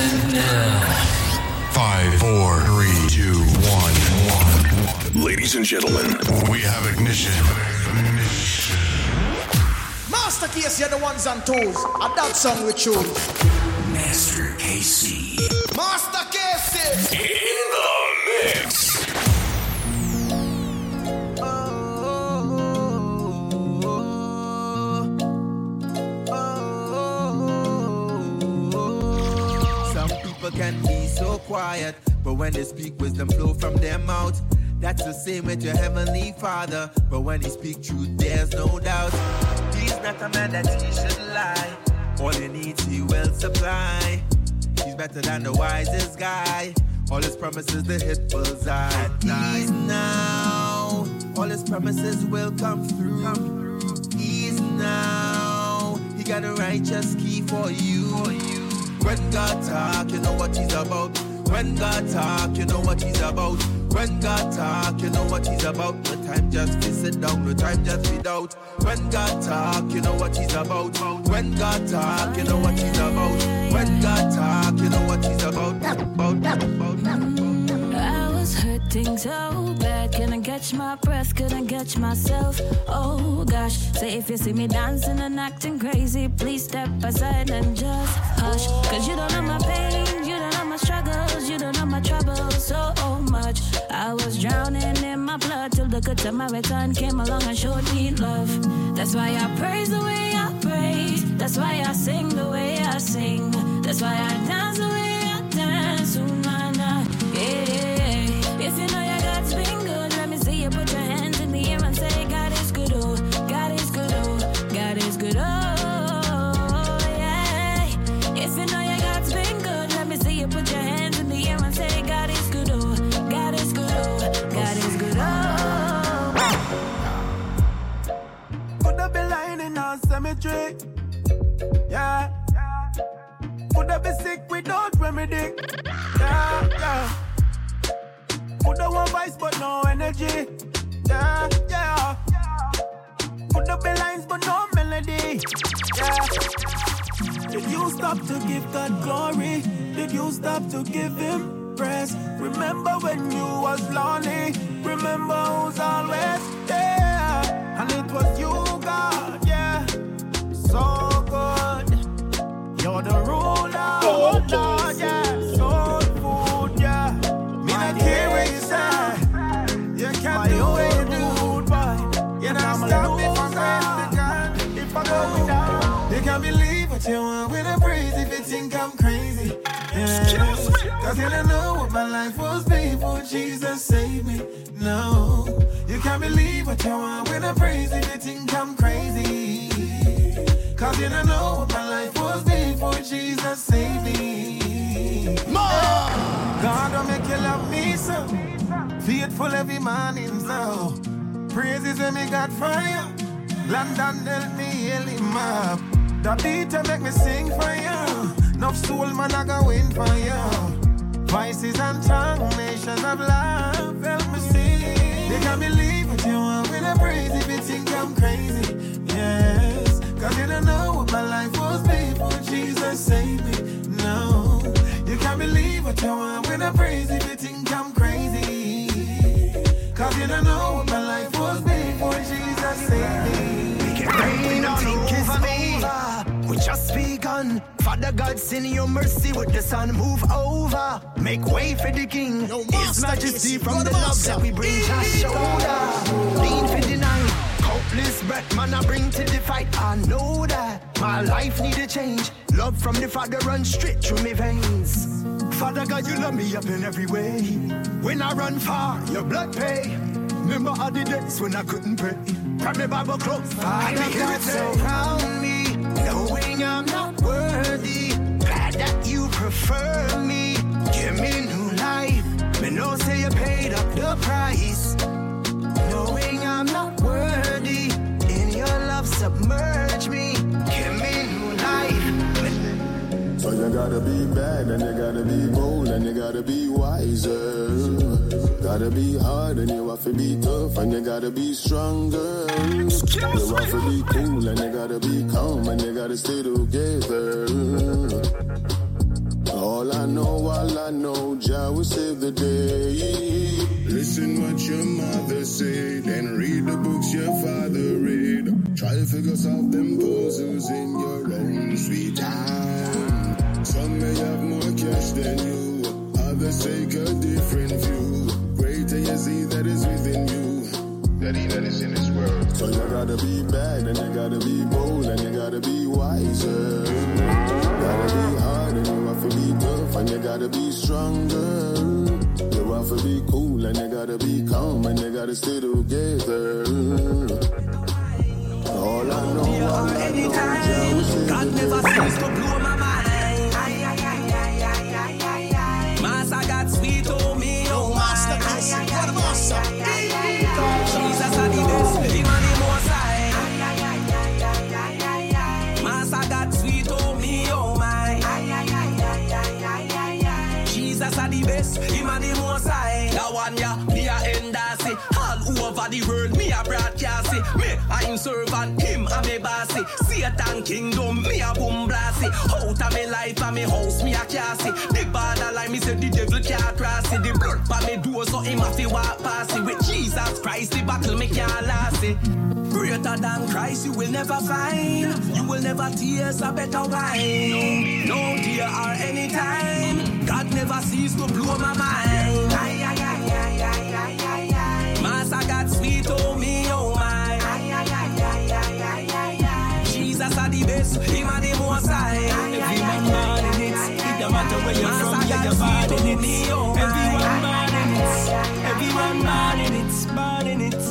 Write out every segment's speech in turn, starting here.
And now. Five, four, three, two, one, one. Ladies and gentlemen, We have ignition. Master Case, you're the ones on toes. A that song we choose. Master KC. Master Case. People can be so quiet, but when they speak, wisdom flow from their mouth. That's the same with your heavenly Father, but when he speak truth, there's no doubt. He's not a man that he should lie. All he needs, he will supply. He's better than the wisest guy. All his promises, the hit bullseye. At ease now, all his promises will come through. Ease now, he got a righteous key for you. When God talk, you know what he's about. When God talk, you know what he's about. When God talk, you know what he's about. No time just to sit down, no time just be doubt. When God talk, you know what he's about. When God talk, you know what he's about. When God talk, you know what he's about. About, about, about. I was hurting so bad, catch my breath, couldn't catch myself. Oh gosh, say if you see me dancing and acting crazy, please step aside and just hush. Cause you don't know my pain, you don't know my struggles, you don't know my troubles so much. I was drowning in my blood till the good Samaritan came along and showed me love. That's why I praise the way I praise, that's why I sing the way I sing, that's why I dance the way cemetery. Yeah. Could have been sick without remedy. Yeah, yeah. Could have one voice but no energy. Yeah, yeah. Could have been lines but no melody. Yeah. Did you stop to give God glory? Did you stop to give Him praise? Remember when you was lonely? Remember who's always there? And it was you, You're the ruler, oh Lord, yeah. Soul food, yeah. Me not care where you say. You can't do what you do, boy. You not stop me from saying If I go down, you can't believe what you want with a praise if you think I'm crazy. Yeah. Cause you don't know what my life was before Jesus saved me. No, you can't believe what you want with a praise if you think I'm crazy. Cause you don't know what my life was before Jesus saved me. More! God don't make you love me so. Faithful every morning so. Praises when me got fire. London help me heal him up. The beat will make me sing for you. Enough soul man I go win for you. Voices and tongue, nation of love, help me sing. You can't believe what you want with a praise if you think I'm crazy. Yes, cause you don't know what my life was before Jesus saved me. No, you can't believe what you want with a praise if you think I'm crazy. Cause you don't know what my life was before Jesus saved me. We can rain on over me. We just begun. Father God, send your mercy with the sun. Move over. Make way for the king. Yo, His majesty from the to love that we bring to shoulder. Lean for the night. Breath, man, I bring to the fight. I know that my life need a change. Love from the Father run straight through me veins. Father God, you love me up in every way. When I run far, your blood pay. Remember all the days when I couldn't pray. Grab me Bible close. and Father me hear God it say, surround me, knowing I'm not worthy. Glad that you prefer me. Give me new life. Me know say you paid up the price. Knowing I'm not submerge me. Give me new life. So you gotta be bad and you gotta be bold and you gotta be wiser. Gotta be hard and you have to be tough and you gotta be stronger. You have to be cool and you gotta be calm and you gotta stay together. All I know, all I know, Jah will save the day. Listen what your mother said then read the books your father read. Try to figure out them puzzles in your own sweet time. Some may have more cash than you, others take a different view. Greater is he that is within you that he that is in this world. So you gotta be bad and you gotta be bold and you gotta be wiser. Gotta be hard and you have to be tough and you gotta be stronger. You have to be cool and you gotta be calm and you gotta stay together. All I know, all I know, Jah will God never cease to blow my mind. Master God sweet oh me oh Master. Chris, you're the master. Jesus are the best, him and the most high. Master God sweet oh me oh my. Jesus are the best, him and the most high. That one ya, over the world, me a broadcast it. Me a him servant, him a me bossy. Satan kingdom, me a boom blast it. Out of me life and me house, me a cast it. The borderline, me say the devil can't cross it. The blood pa me door, so him a fi walk past it. With Jesus Christ, the battle me can't last it. Greater than Christ, you will never find. You will never taste a better wine. No dear or anytime. God never cease to blow my mind. Master Oh me oh my. Jesus are the best, him are the most high. Every man in it. It don't matter where you're from, yeah, you're born in it. Everyone born in it. Everyone born in it. Born in it.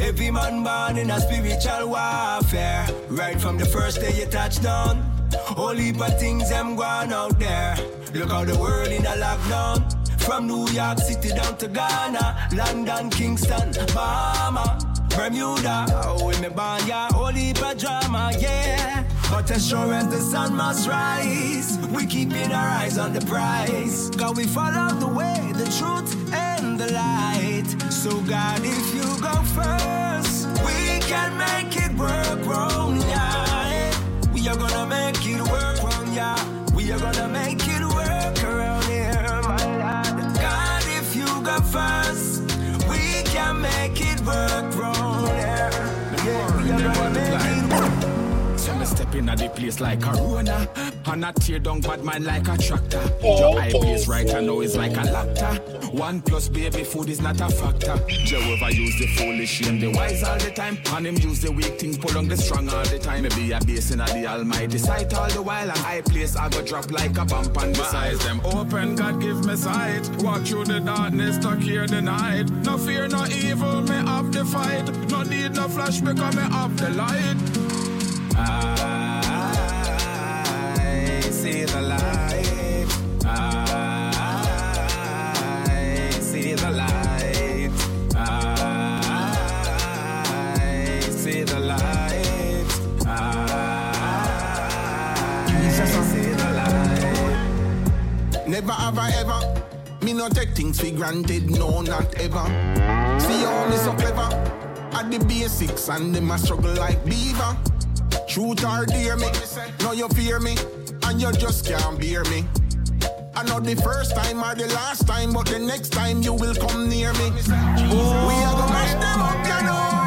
Every man born in a spiritual warfare. Right from the first day you touch down. Whole heap things them gone out there. Look how the world in a lockdown. From New York City down to Ghana, London, Kingston, Bahama, Bermuda. Oh, in me born, yeah, whole heap drama, yeah. But as sure as the sun must rise, we keeping our eyes on the prize. Cause we follow the way, the truth, and the light. So God, if you go first, we can make it work wrong, yeah. We are gonna make it work wrong, yeah. We are gonna make it work in at the place like a Rona And I tear down bad mind like a tractor. Your oh, eye blaze oh. right I know it's like a laptop. One plus baby food is not a factor. Jehovah use the foolish shame the wise all the time. And him use the weak thing pull on the strong all the time. Maybe a basin of the almighty sight. All the while And high place I go drop like a bump on the eyes them open God give me sight. Walk through the darkness to hear the night. No fear no evil me have the fight. No need no flash because me have the light. I light. I see the light. I see the light. I see the light. Never have I ever. Me no take things for granted, no, not ever. See me so clever. At the basics and them a struggle like beaver. Truth or dare me, now you fear me, and you just can't bear me. I know the first time or the last time, but the next time you will come near me. Oh, We are gonna mash them up, you know.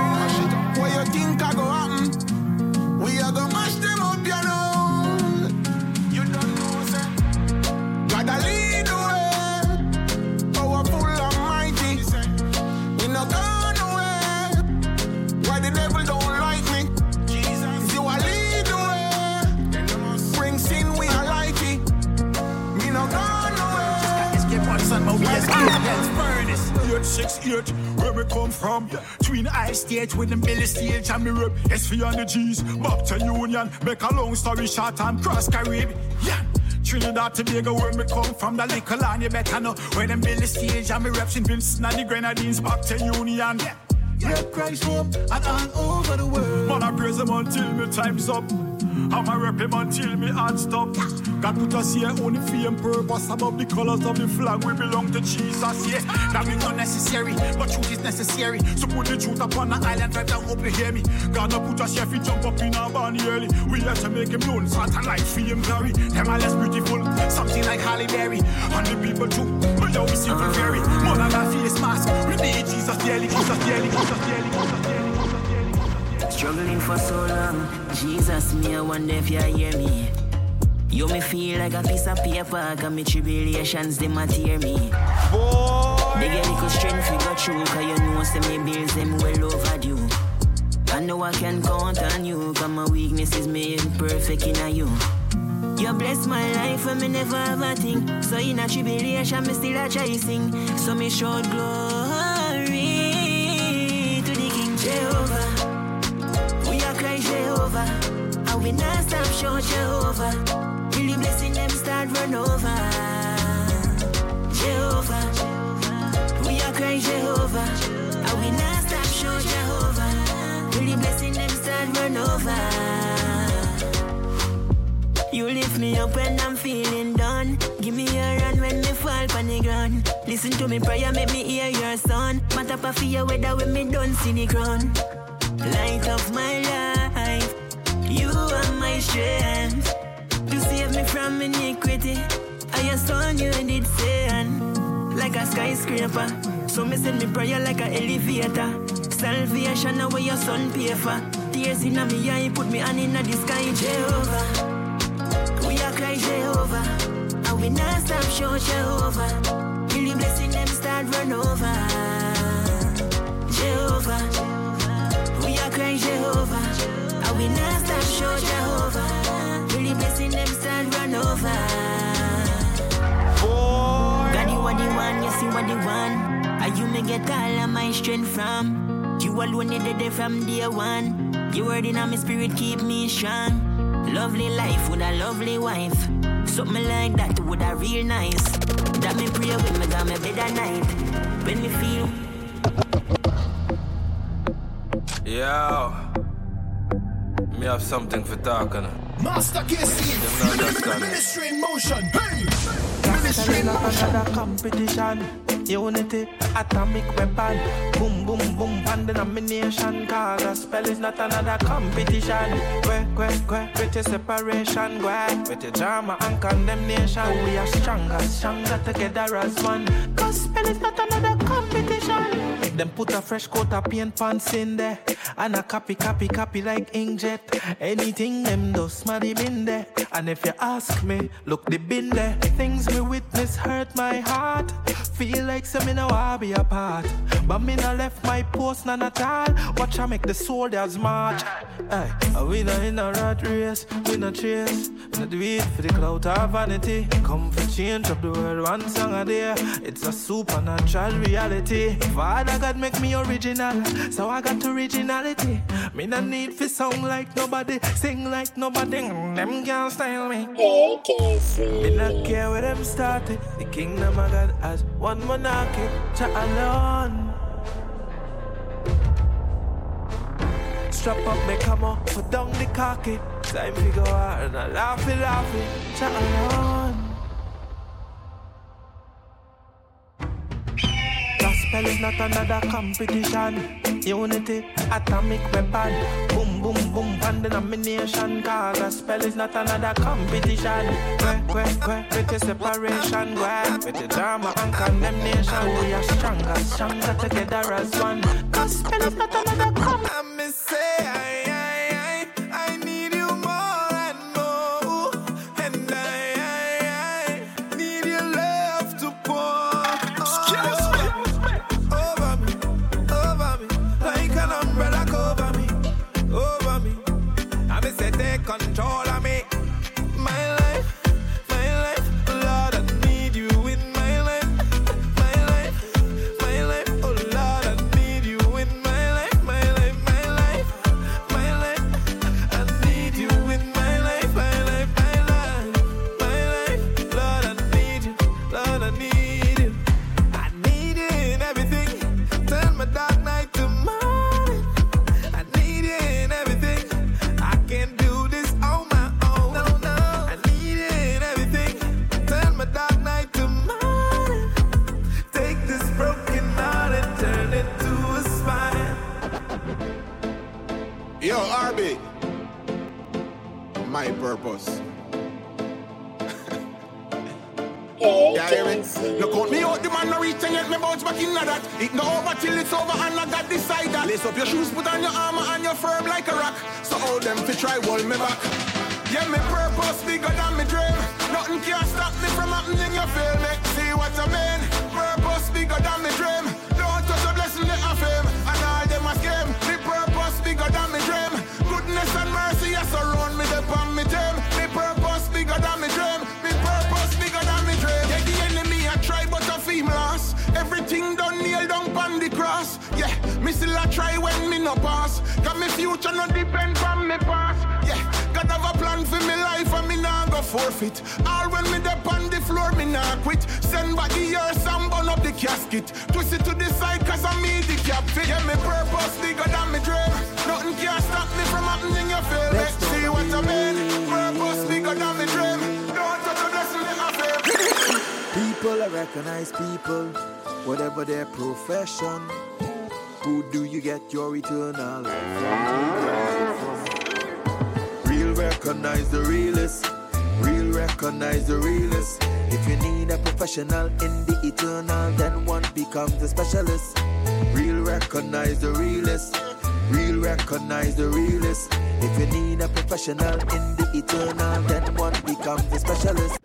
Furnace. 868, where we come from. Twin I stage with the Billy stage and me rep. SV and the G's, back to Union. Make a long story short and cross Caribbean. Yeah. Trinidad, Tobago, where me come from, the little land you better know. Where them Billy stage and me reps in Vincent and the Grenadines, back to Union. Yeah. Yeah, Christ home and all over the world. Man, I praise him until me time's up. I'ma rep him until me heart stop. God put us here only for him purpose above the colors of the flag. We belong to Jesus, yeah. That we not necessary, but truth is necessary. So put the truth upon the island, drive down, hope you hear me. God not put us here fi jump up in our barn early. We have to make him known, like for him glory. Them are less beautiful, Something like Halle Berry. And the people too. But now we simple very. More than a face mask. We need Jesus daily, Jesus daily, Jesus daily, Jesus daily. Struggling for so long, Jesus, me, I wonder if you hear me. You me feel like a piece of paper, got me tribulations, they might tear me. Boy. They get little strength to go through, cause you know, say me bills, them well overdue. I know I can count on you, cause my weakness is made perfect in a you. You bless my life and me never have a thing. So in a tribulation, me still a try sing. So me show glory to the King Jehovah. We not stop show Jehovah. Really blessing them start run over. Jehovah. We are cry Jehovah. And we not stop show Jehovah. Really blessing them start run over. You lift me up when I'm feeling done. Give me a run when me fall on the ground. Listen to me prayer, make me hear your son. Matter for fear whether when me done see the ground. Light of my life, you are my strength. To save me from iniquity, I your son you did send. Like a skyscraper, so me send me prayer like a elevator. Salvation away your son pay for. Tears in me eye, put me on in the sky, Jehovah. We are cry Jehovah, and we not stop show Jehovah. Till the blessing them start run over. Jehovah, we are cry Jehovah, we not stop show Jehovah. The blessing them start run over. God, you are the one, you see what the one. Are you me get all of my strength from? You alone you did it from day one. You word in my spirit keep me strong. Lovely life with a lovely wife. Something like that would a real nice. That me pray when me got me bed at night. When me feel. Yo, me have something for talking. Master KC, ministry in motion. Hey, ministry in motion. Another competition. Unity, atomic weapon. Boom, boom, boom, pan denomination. Cause a spell is not another competition. Kwe, kwe, kwe, with your separation. Kwe, with your drama and condemnation. We are stronger, stronger together as one. Cause spell is not another competition. Make them put a fresh coat of paint pants in there. And a copy, copy, copy like inkjet. Anything them do, smarty bin there. And if you ask me, look the bin there. Things we witness hurt my heart. Feel like some in a be apart. But me no left my post none at all. Watch I make the soldiers march. Hey, we not in a rat race, we not chase. We not do it for the clout of vanity. Come for change up the world one song a day. It's a supernatural reality. Father God make me original, so I got originality. Me no need for song like nobody, sing like nobody. Mm, Them can't style me. Me not care where them started. The kingdom of God has one monarchy, Jah alone. Strap up, me come up, put down the cocky. Time to go out and I laugh it, laugh it, Jah alone. Gospel is not another competition. Unity, atomic weapon. Boom, boom, boom, pan denomination. Cause gospel is not another competition. Kwe, kwe, kwe, with your separation. Kwe, with the drama and condemnation. We are stronger, stronger together as one. Gospel is not another competition. Over till it's over and I got decide that. Lace up your shoes, put on your armor and you're firm like a rock. So all them fi try hold me back. Yeah, me purpose bigger than me dream. Nothing can stop me from happening, you feel me? See what I mean? Purpose bigger than me dream. I try when me no pass. Cause me future no depend on me past. Yeah, God have a plan for me life and me nah go forfeit. All when me dep on the floor, me nah quit. Send back the years and burn up the casket. Twist it to the side cause I'm me the. Yeah, me purpose bigger than me dream. Nothing can stop me from happening, you feel me? See what I mean? Purpose bigger than me dream. Don't touch a blessing I feel. People I recognize people, whatever their profession. Who do you get your eternal life from? Real recognize the realest. Real recognize the realest. If you need a professional in the eternal, then one becomes a specialist. Real recognize the realest. Real recognize the realest. If you need a professional in the eternal, then one becomes a specialist.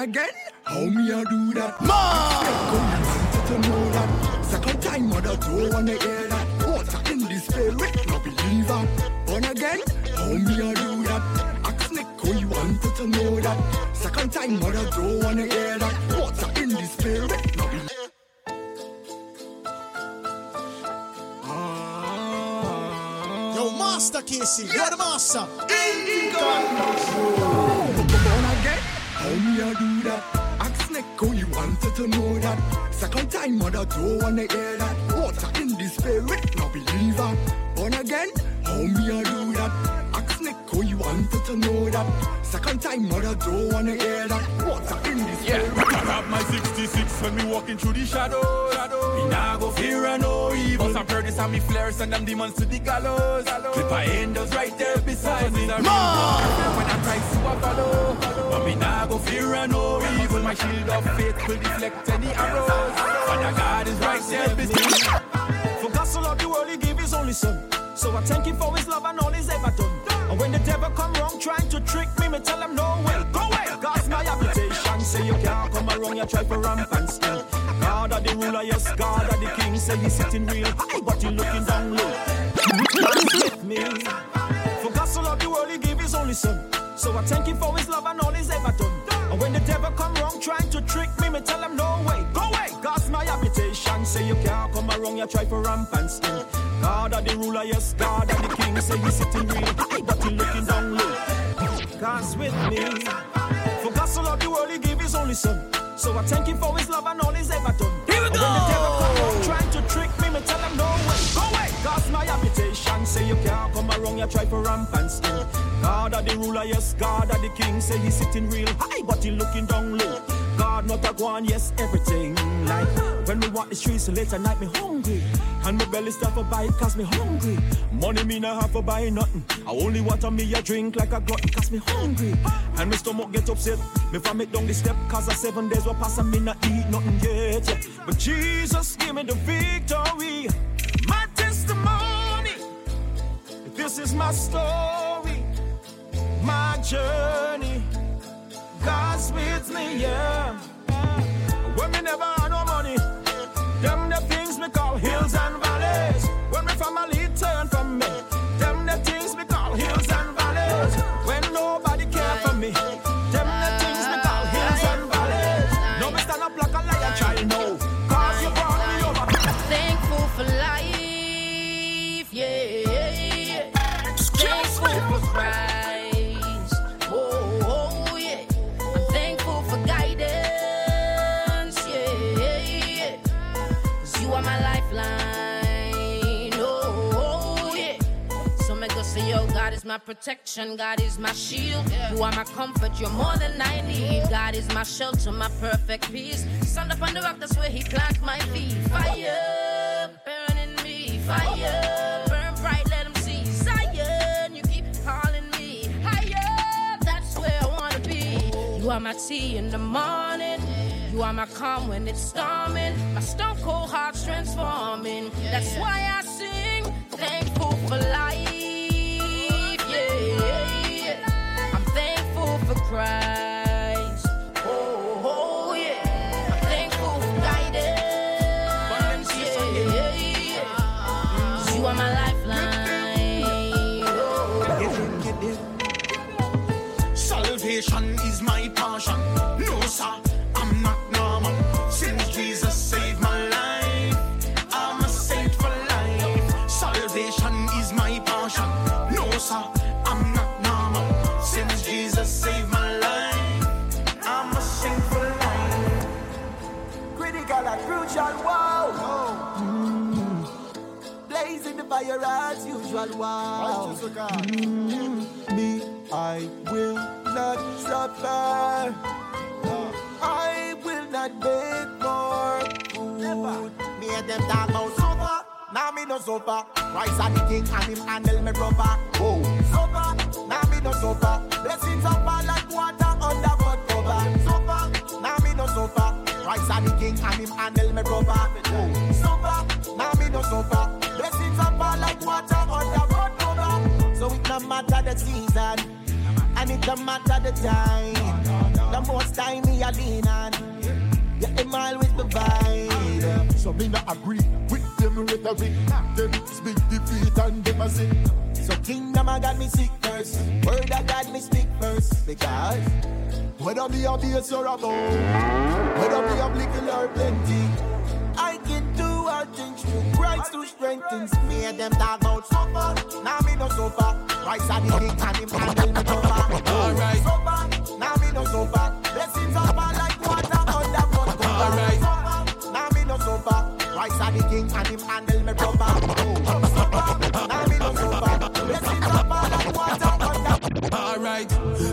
Again? How me a do that? Man! to know that. Second time mother don't wanna hear that. Water in the spirit, no believer. Born again? How me a do that? Ask Nick who you wanted to know that. Second time mother don't wanna hear that. Water in the spirit, no believer. Yo, Master Casey, you're the master. How me a do that? Ask who you wanted to know that. Second time mother don't wanna hear that. Water in the spirit, no believer. Born again? How me a do that? Ask who you wanted to know that. Second time mother don't wanna hear that. Water in the spirit. I grab my 66 when me walking through the shadows. Me nah go fear and no evil. Bust up this and me flares and them demons to the gallows. Clip my angels right there beside me. When fear and no evil. My shield of faith will deflect any arrows. Father God is right there beside me. For God so loved the world, He gave His only Son. So I thank Him for His love and all He's ever done. And when the devil come wrong trying to trick me, me tell him no way, go away. God's my habitation. Say you can't come around, you try for ramp and skin. God are the ruler, yes, God are the king. Say he's sitting real high, but he looking down low. Me. For God so loved the world, He gave His only Son. So I thank Him for His love and all He's ever done. And when the devil come wrong trying to trick me, me tell him no way, go away. God's my habitation. Say you can't come around, you try for ramp and skin. God are the ruler, yes, God are the king. Say he's sitting real but he looking down low. God's with me. For God so loved the world, He gave His only Son. So I thank Him for His love and all He's ever done. Here we go. Say you can't come around, you try for ramp and skin. God are the ruler, yes, God are the king. Say he's sitting real high, but he looking down low. God not a one, yes, everything. Like when we walk the streets late at night, me hungry. And my belly start for bite cause me hungry. Money me not have for buy nothing. I only want a me a drink like a glutton cause me hungry. And my stomach get upset. Me make down the step cause a seven days will pass and me not eat nothing yet. But Jesus give me the victory. This is my story. My journey. God's with me, yeah. When me never had no money, them the things me call hills and valleys. When my family my protection, God is my shield. Yeah. You are my comfort, you're more than I need. God is my shelter, my perfect peace. Stand up on the rock, that's where He plants my feet. Fire burning me, fire burn bright, let see. Zion, you keep calling me higher, that's where I wanna be. You are my tea in the morning. You are my calm when it's storming, my stone cold heart's transforming. That's why I sing, thankful for life. Thankful as usual, wow. Mm. Me, I will not suffer. I will not beg for food. Me and them talk about suffer. Now me no suffer. Christ are the king and him handle me proper. Oh, suffer. Now me no suffer. Blessings up Don't matter the time. The most time me a lean on. Yeah, him always provide. So me not agree with them rhetoric. Them speak defeat and them a sin. So kingdom I got me sick first. Word I got me speak first. Because Whether me a base or a bow, whether me a little or plenty, I can do all things through Christ who strengthens me. And them talk about suffer. Now me no suffer. Christ are the and him handle me cover. Alright. Now me no suffer. Blessings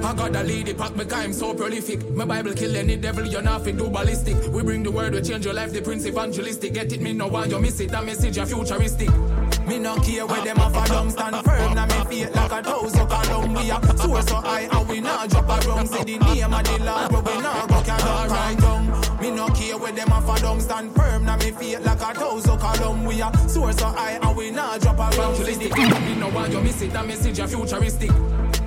I got lead it pack me cause I'm so prolific. My Bible kill any devil, you're nothing do ballistic. We bring the word, we change your life, the prince evangelistic. Get it, me no want you miss it, that message are futuristic. Me no care where them off a dumb stand firm. Now me feel like a column. We are soar so high and we not drop a drum. Say the name of the Lord, but we not go can right down. Me no care where them off a dumb stand firm. Now me feet like a thousand column. We are soar so high and we not drop a the me no want you miss it, that message are futuristic.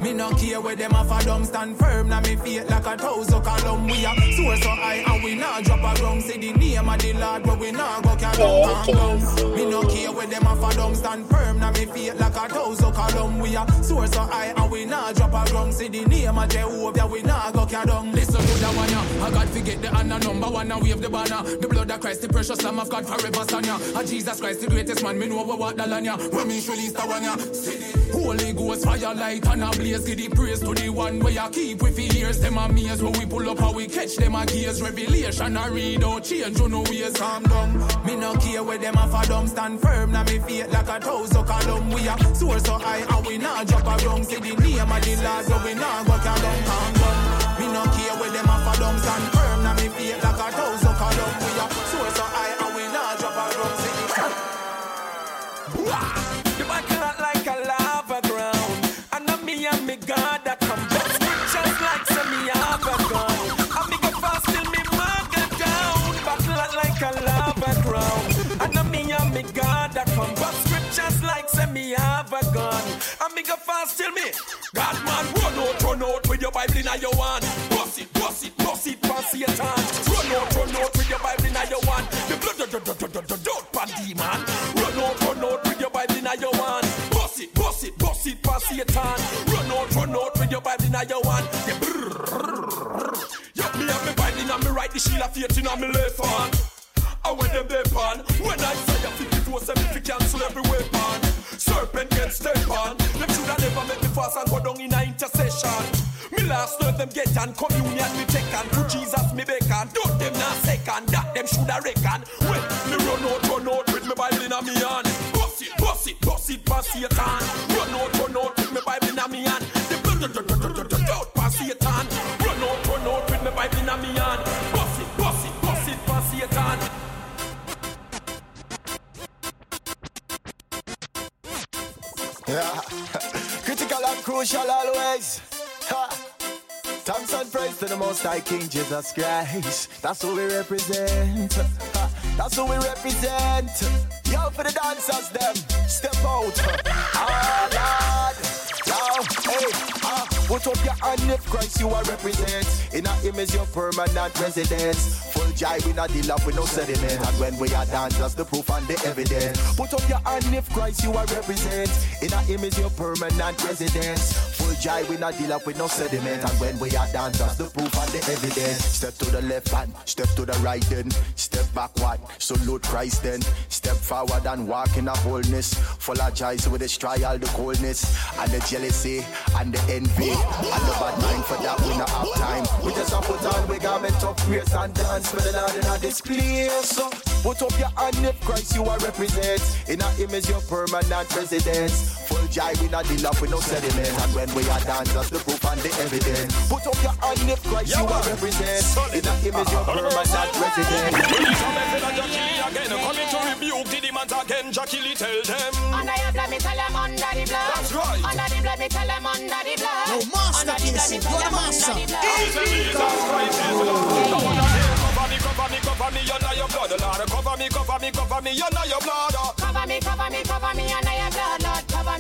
Me no care where them off a dumb stand firm. Now me feel like a thousand column. We are soar so high and we not drop a drum. Say the name of the Lord, but we not go can down. Oh, oh. Me no care where them off a dumb stand firm. Now me feel like a thousand column. We are soar so high and we not drop a drum. Say the name of Jehovah, we not go can down. Listen to that one. I got forget the honor number one and wave the banner. The blood of Christ, the precious Lamb of God forever stand ya. And Jesus Christ, the greatest man, me know what walk the land ya. When me release the one ya. See Holy Ghost fire light and a blaze. Give the praise to the one where you keep with the ears. Them amaze when we pull up how we catch them a gears. Revelation I read out change you know ways calm down. Me no care where them a dumb stand firm. Now me feel like a thousand column. We are soar so high and we not drop a wrong. Say the name of the Lord, but we not go down calm down. Me no care where them a dumb stand firm. Now me feel like Go fast till me. God man, run out, run out with your Bible in your hand. Bust it, bust it, bust it, pass Satan. Run out, run out with your Bible in your hand. The blood, the blood, the blood, the blood, pan demon. Run out, run out with your Bible in your hand. Bust it, bust it, bust it, pass Satan. Run out, run out with your Bible in your hand. The brrrr. Yeah, me have me Bible in me right, the shield of faith in me left hand. And when them they pan, when I say a 54 7 fi cancel every weapon. Serpent get step on. Me last them get and communion me take and to Jesus me beckon. Don't them not second that them shoulda reckon. When me run out, run out with me Bible in me hand. Bust it, bust it, bust it, pass Satan. Run out, run out with me Bible in me hand. The blood, pass Satan. Run out, run out with me Bible in a me hand. Bust it, bust it, bust it, pass Satan. Yeah. Critical and crucial always. Ha. Thanks and praise to the Most High King Jesus Christ. That's who we represent. That's who we represent. Yo, for the dancers, them step out. Ah, Lord. Hey, ah, put up your hand if Christ you are represent. In our image, your permanent residence. Full jive in a deal up with no sediment. And when we are dance, that's the proof and the evidence. Put up your hand if Christ you are represent. In our image, your permanent residence. Jive in a deal up with no sediment. And when we are dance, that's the proof and the evidence. Step to the left hand, step to the right then. Step backward, salute Christ then. Step forward and walk in a boldness. Full of joy with the trial, the coldness, and the jealousy, and the envy, and the bad mind for that we not have time. We just have put on we garment of praise and dance for the Lord in a this place. So put up your hand if Christ you are represent. In a image your permanent residence. Full joy we not deal up with no sediment. And when we are dance, that's the proof and the evidence. Put up your hand if Christ you are represent. In a image your uh-huh. permanent residence. Coming to rebuke the demons again, Jackie Lee tell them. Under your blood, me tell them under the blood. That's right. Under the blood, me tell them under the blood. Yo, master Under the blood, Casey, you're the master. under the blood. Jesus Christ is Lord. Come on, cover me, cover me, cover me under your blood, Lord. Cover me, cover me, cover me under your blood. Cover me, cover me, cover me under your blood, Lord. Cover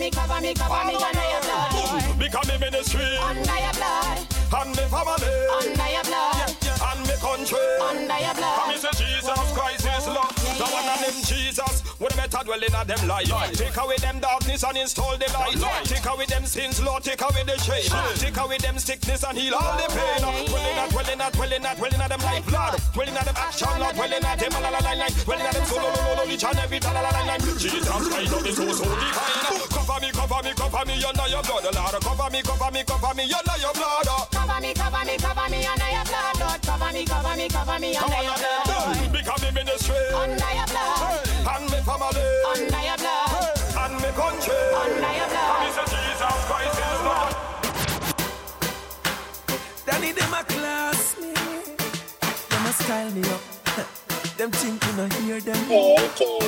me, cover me, cover me under your blood. Lord. Become me ministry Under your blood. and me family Under your blood. and me country. Under your blood. Come say Jesus Christ is Lord. The one of them Jesus, with the better dwelling of them light. Take away them darkness and install the light. Take away them sins, Lord. Take away the shame. Take away them sickness and heal all the pain. Dwelling at, dwelling at, dwelling at, dwelling at them life, Lord. Dwelling at them action, Lord. Dwelling at them la la la la. Dwelling at them solo, lo, lo, lo, each and every la la la la. Jesus Christ, love is so so divine. Cover me, cover me, cover me under your blood, Lord. Cover me, cover me, cover me under your blood. Cover me, cover me, cover me under your blood, Lord. Cover me, cover me, cover me under your blood. Lord. Become me ministry Under your blood. and me family Under your blood. and me country. Under your blood. Me say Jesus Christ is Lord. Danny, them a class me. Them a style me up. Them think you not hear them.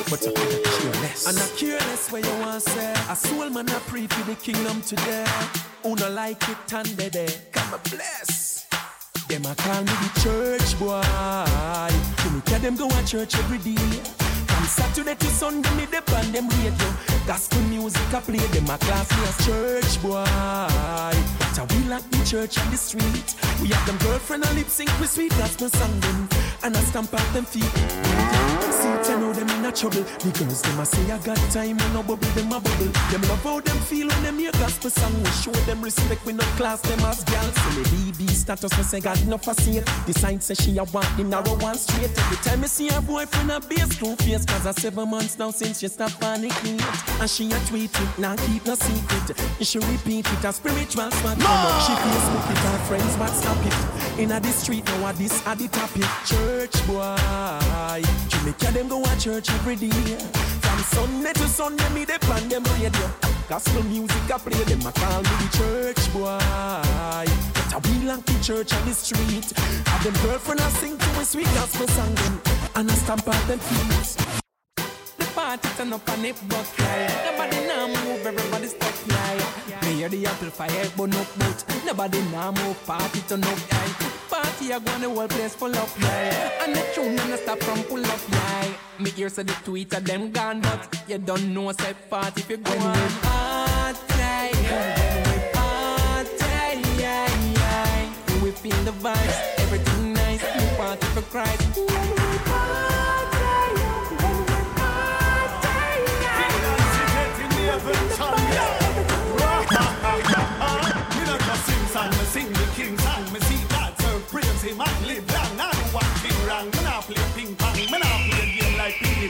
But I'm not careless. I'm not careless where you want to say. A soul man a pray for the kingdom today. Who no like it and they there. Come a bless. Them a call me the church boy. You me tell them go to church every day. From Saturday to Sunday, me dep on them radio. Gospel music I play, them a class me as church boy. I we like the church on the street. We have them girlfriend and lip sync with sweet gospel them, and I stamp out them feet. See, tell know them in a trouble. The girls them a say I got time, and no bubble them a bubble. Them love how them feel when them hear gospel song. We show them respect, we not class them as girls. So me BB status, me say God enough for it. The sign say she a want the narrow one straight. Every time me see her boyfriend I be a base two face, cause I seven months now since she stop panicking. And she a tweet now keep no secret. And she repeat it, a spiritual spot. She Facebook it, her friends WhatsApp it. In a the street now, a this a the topic. Church boy, Jamaica them go to church every day. From Sunday to Sunday, me they plan them radio. Gospel music I play, them a call me the church boy. But I we like the church on the street. Have them girlfriend I sing to a sweet gospel song and I stamp out them feet. The party turn up and it buck yeah. Nobody now move, everybody stop yeah. Me hear the amplifier burn up but nobody now move, party turn up yeah. Party I go the whole place full up yeah. And the tune and stop from pull up yeah. Me hear say the tweet of them gone but you don't know say party if you go on. Party, we party, yeah, yeah. We feel the vibes, everything nice, we party for Christ.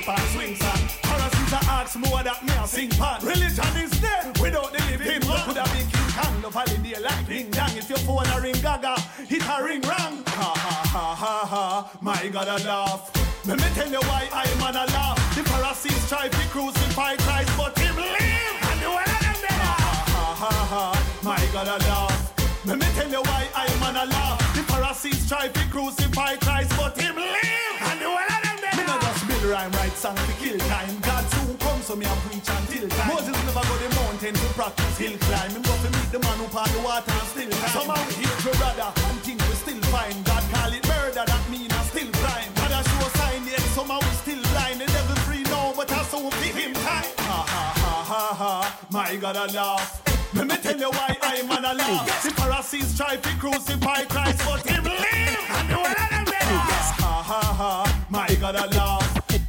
Like swing song. Are ask more that me a sing pan. Religion is dead without the living. What could have been King Kong? Love holiday like ding dong. If your phone a ring gaga, hit a ring wrong. Ha ha ha ha ha. My God a laugh. Let me tell you why I'm on a laugh. The Pharisees try to crucify Christ, but him live. And the one of them dead. Ha ha ha ha. My God a laugh. Let me tell you why I'm on a laugh. The Pharisees try to crucify Christ, but him live. Song to kill time. God soon come, so me a preach until time. Moses never go the mountain to practice hill climb. Him go to meet the man who part the water and still climb. Somehow we hate your brother, and think we still fine. God call it murder, that mean I still crime. God I show sign, yet somehow we still blind. The devil free now, but I so give him time. Ha ha ha ha ha, my God I laugh. Let me tell you why I'm on a laugh. The Pharisees try to crucify Christ, but him live. And the one of them. Ha ha ha, my God I laugh.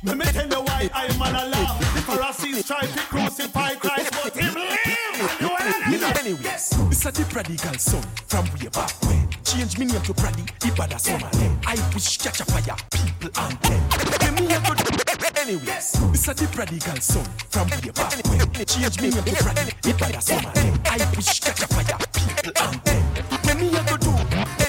Let me tell you why I'm on a laugh. The Pharisees try to crucify Christ, but him live. Dead. Anyways, this is the prodigal son from way back when. Change me name to Praddy, the bad as. I push catch a fire, people and them. Me a Anyways, this is the prodigal son from way back when. Change me name to Praddy, the bad as. I push catch a fire, people and them.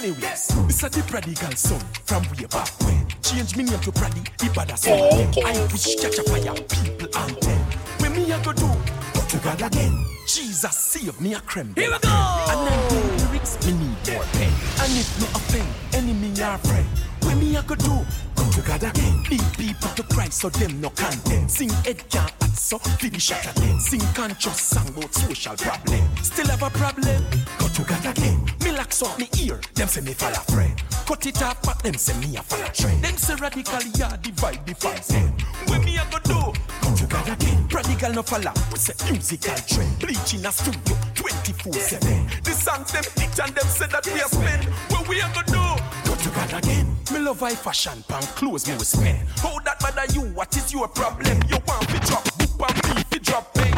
Anyways, this is the prodigal son from way back when. Change me name to Praddy, the bad as summer. I push catch a fire, people and them. When me a go do. Go to God again. Jesus save me a creme. Here we go. And then the lyrics me need more pen. And if me offend enemy or friend, when me a go do? go to God again. Lead people to Christ so them no content. Sing Ed can't so finish shot again. Sing conscious song about social problem. Still have a problem? Go to God again. Up me ear. Them say me fall a friend. Cut it up, but them say me a fall a trend. Them say radical yeah divide the fans. When me a go do? Come to God again. Prodigal no follow. We say musical trend. Bleach in a studio 24/7. The songs them hit and them say that we a spend. What we a go do? To God again. Me love high fashion, pan clothes me we spend. How that bother you? What is your problem? You want me drop boop and me drop pen.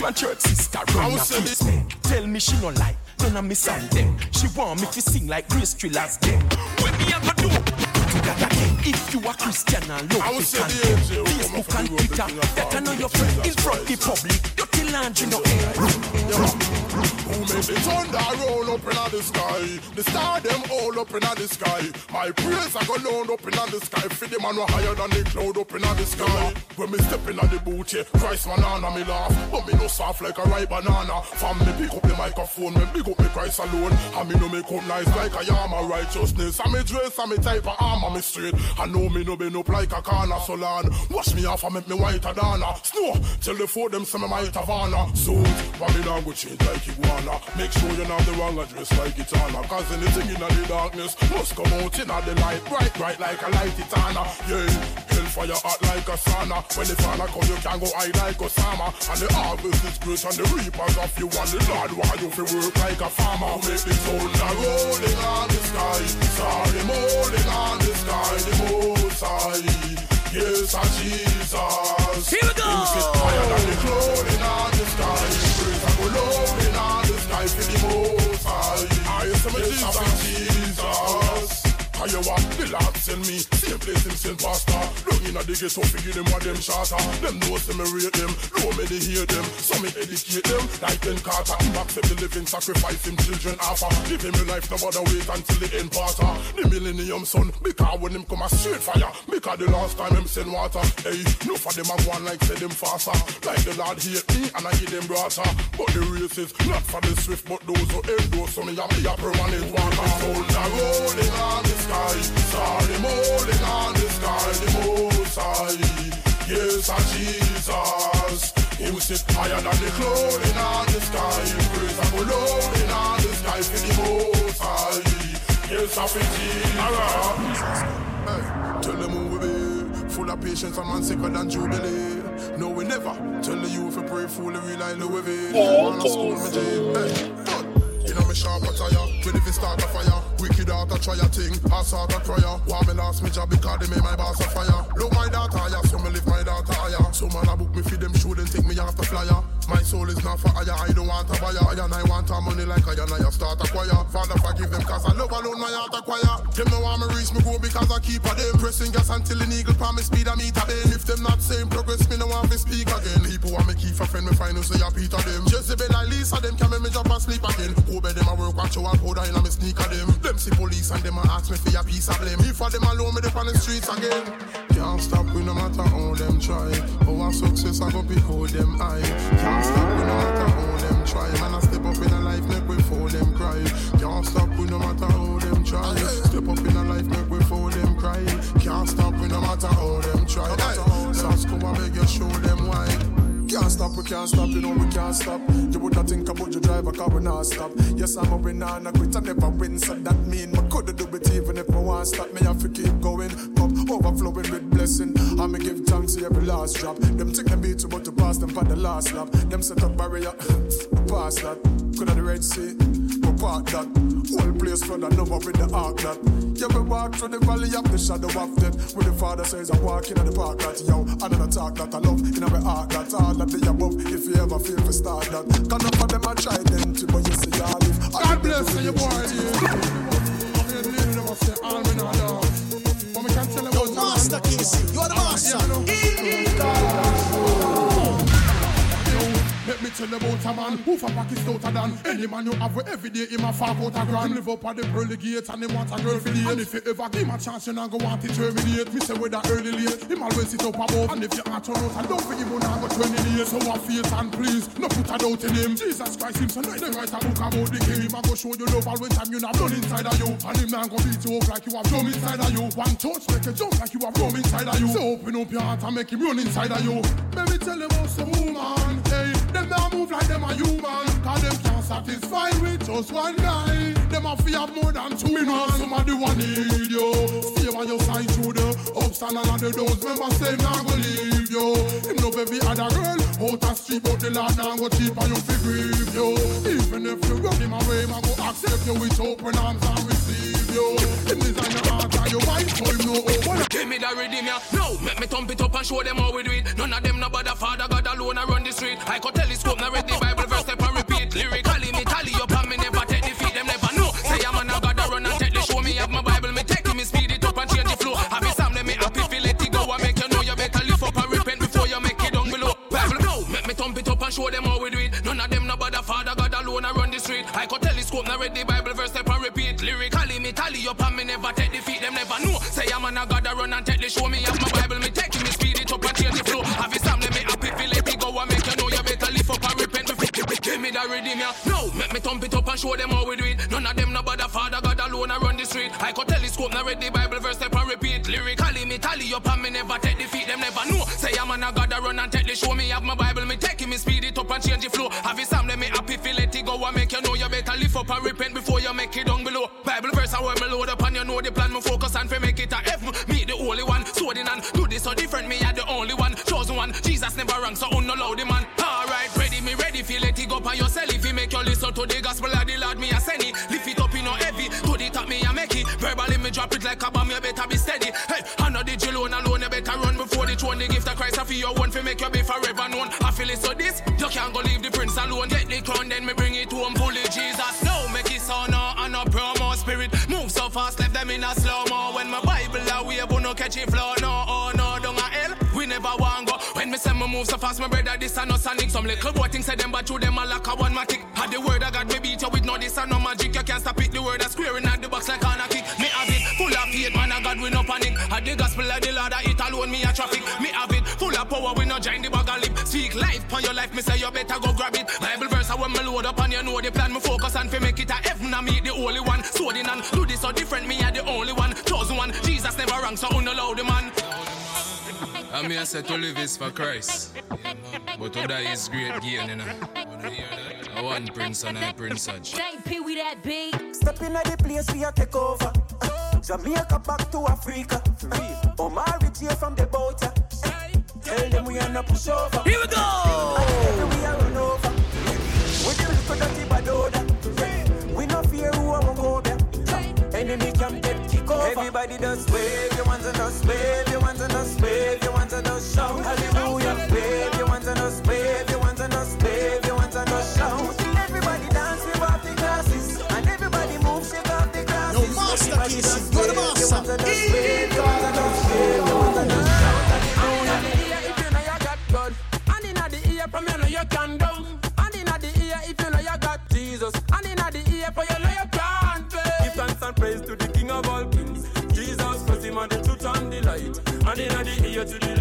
My church sister run a face man. Tell me she no like none of me sound them. She want me to sing like Grace Thrillers them. What me go do? Go to If you a Christian and love the content, Facebook and Twitter, I know your friend in front the public. Dirty laundry no eh? Who made the thunder roll up in the sky? The star them all up in the sky. My praise I go loud up in the sky. For the man who higher than the cloud up in the sky. When me step in the boot, yeah, Christ banana me laugh. But me no soft like a ripe banana. From me pick up the microphone, me pick up me Christ alone. And me no make up nice like a yam of righteousness. And me dress and me type of armor me straight. I know me no bend up like a corner so land. Wash me off and make me whiter than a snow. Tell the four them say me might have honor. So, why me not go change like iguana? Make sure you're not the wrong address like it's on. Cause anything in the darkness must come out in the light. Bright, bright like a light it's on. Yeah, hellfire hot like a sauna. When the father come, you can go high like Osama. And the harvest is great and the reapers of you. And the Lord why you fi work like a farmer. Make the thunder rolling on the sky. Sorry, rolling on the sky. The most high. Yes, Jesus. Here we go. You the Lord send me. Same place him send pastor. Down inna the ghetto fi give them what them shatter Them know say me rate them Know me they hear them. So me educate them. Like Ben Carter accept the living sacrifice him children offer. Give him a life no bother wait until the end parter. The millennium son Because when him come a straight fire Because the last time him send water. Hey, no for them a go on like say them faster. Like the Lord hate me and I give them brata But the race is not for the swift But those who endure So me a be a permanent walker Thunder rolling on the sky Sorry, rolling on the sky The most high. Yes, and Jesus Him sit higher than the cloud in on the sky. Praise and go low on the sky For the most high. Yes, I feel Jesus. Hey, tell them who we be. Full of patience and man sicker than Jubilee. No, we never Tell the youth to pray fully rely Louis V Wanna school me G. Hey, but you know me sharp attire, we live in start a fire. A try a thing, I start a prayer. Why me lost me job because they made my boss a fire. Look my daughter higher, so me live my daughter higher. So man I book me for them show, then take me off the flyer. My soul is not for hire, I don't want a buyer. I and I want a money like I and I start a choir. Father forgive them cause I love alone my heart acquire. Them no want me reach me go because I keep a them. Pressing gas until an eagle promise speed I meet a them. If them not same progress, me no want to speak again. People want me keep a friend, me find say I Peter them. Jezebel I Lisa them can make me drop and sleep again. Go bed them a work, watch you and powder in a me sneaker them. Them see police and them ask me for a piece of blame. If I them alone, me up on the streets again. Can't stop we no matter how them try. Oh, our success I go pick hold them high. Can't stop we no matter how them try. Man I step up in a life make we for them cry. Can't stop we no matter how them try. Step up in a life make we for them cry. Can't stop we no matter how them try. Hey, Sasko I beg you show them why. can't stop, we can't stop, you know we can't stop. You would not think about your driver, car we not stop. Yes, I'm a winner and I quit, I never win. So that mean I coulda do it even if I want to stop. Me have to keep going, overflowing with blessing. I me give thanks to every last drop. Them take them beat you, but to pass them for the last lap. Them set up barrier, pass that. Coulda the Red Sea, we part that. Whole place flood and over with the ark that. Yeah, we walk through the valley of the shadow of death. Where the father says I'm walking at the park that yo. Another talk that I love in our heart that all of the above. If you ever feel for start that, can none of them I try them to, but you see y'all live. God bless you, boy. Yo, Master Casey, you're the master. You about a man who for pockets outer than any man you have with every day him a fuck out a grand. Him live up at the pearly gate and him want a girl for the And if you ever give him a chance, you not go want to terminate. Me say whether early late, him always sit up above. And if you ask turn out and don't for him, you not go terminate. So I feel and please, no put a doubt in him. Jesus Christ, him so. They write a book about the game. I go show you love all when time you not done inside of you. And him not go beat you up like you have drum inside of you. One touch make you jump like you have rum inside of you. So open up your heart and make him run inside of you. Let me tell you about some woman, hey. Them not move like them a human Cause them can't satisfy with just one guy. Them a fi have more than two man Somebody want need you. Stay on your side through the ups and all of the downs. Remember say not go leave you. Him no baby other girl Out a street but the lad now go cheap and you fi grieve you. Even if you run him away Man go accept you with open arms and receive and Give me the rhythm, yeah. No, make me thump it up and show them how we do it. None of them no bother father, God alone I run the street. I could telescope, now read the Bible verse, step and repeat. Lyrically, me tally up and me never take defeat. Them never know. Say I'm an God, I run and take the show. Me have my Bible, me take it, me speed it up and change the flow. Have me Sam, let me happy, feel let it go. I make you know you better lift up and repent before you make it down below. Bible, no, make me thump it up and show them how we do it. None of them no bother father, God alone I run the street. I could telescope, now read the the show. Me have my Bible, me take it, me speed it up and change the flow. Have it Sam, let me happy, feel let it go. I make you know you better lift up and repent Give me the rhythm, yeah. No, make me thump it up and show them how we do it. None of them no bother father, God alone I run the street. I could telescope, now read the Bible verse, step and repeat. Lyrically, me tally up and me never take defeat. Them never know. Say I'm an a God, I run and take the show. Me have my Bible, me take it, me speed it up and change the flow. Have it Sam, let me happy, feel let it go. I make you know you better lift up and repent before you make it down below. Bible verse, I want me load up and you know the plan. Me focus and fi make it a never wrong, so uno loud the man. Alright, ready, me ready, feel let it go by yourself. If you make you listen to the gospel of the Lord, me a send it. Lift it up in no heavy, to the top me a make it. Verbally me drop it like a bomb, you better be steady. Hey, I know the jail alone, alone, you better run before the throne. The gift of Christ, I feel your one, fi make you be forever known. I feel it so this, you can't go leave the prince alone. Get the crown, then me bring it home fully. Jesus, no, make it sound no, and no promo spirit. Move so fast, left them in a slow mo. When my Bible a wave, no catch it flow, move so fast, my brother, this and no sonic. Some little boy things say them, but to them I like a one matic. Had the word I got me beat you with no this and no magic. You can't stop it. The word I squaring at the box like on a kick. Me have it full of faith, man. I God we no panic. Had the gospel of the Lord, I it alone me a traffic. Me have it full of power, we no join the bag of lip. Speak life on your life, me say you better go grab it. Bible verse I when me load up and you know the plan. Me focus and fi make it a heaven. I meet the only one. So in and do this so different. Me are the only one, chosen one. Jesus never wrong, so unallow the man. I mean, I said to live is for Christ. But to die is great gain, you know. I want uh, prince and I prince such. Pee Wee that big. Step in the place we a take over. Jamaica back to Africa. Omari J from the boat. Tell them we are not push over. Here we go. Everybody does wave, you want to just wave, you want to just wave, you want to just shout. Hallelujah, wave, you want to just wave, you want to just wave, you want to just shout. Everybody dance, off the glasses, and everybody move, shake off the glasses. Yo, Master Casey, just you're the to the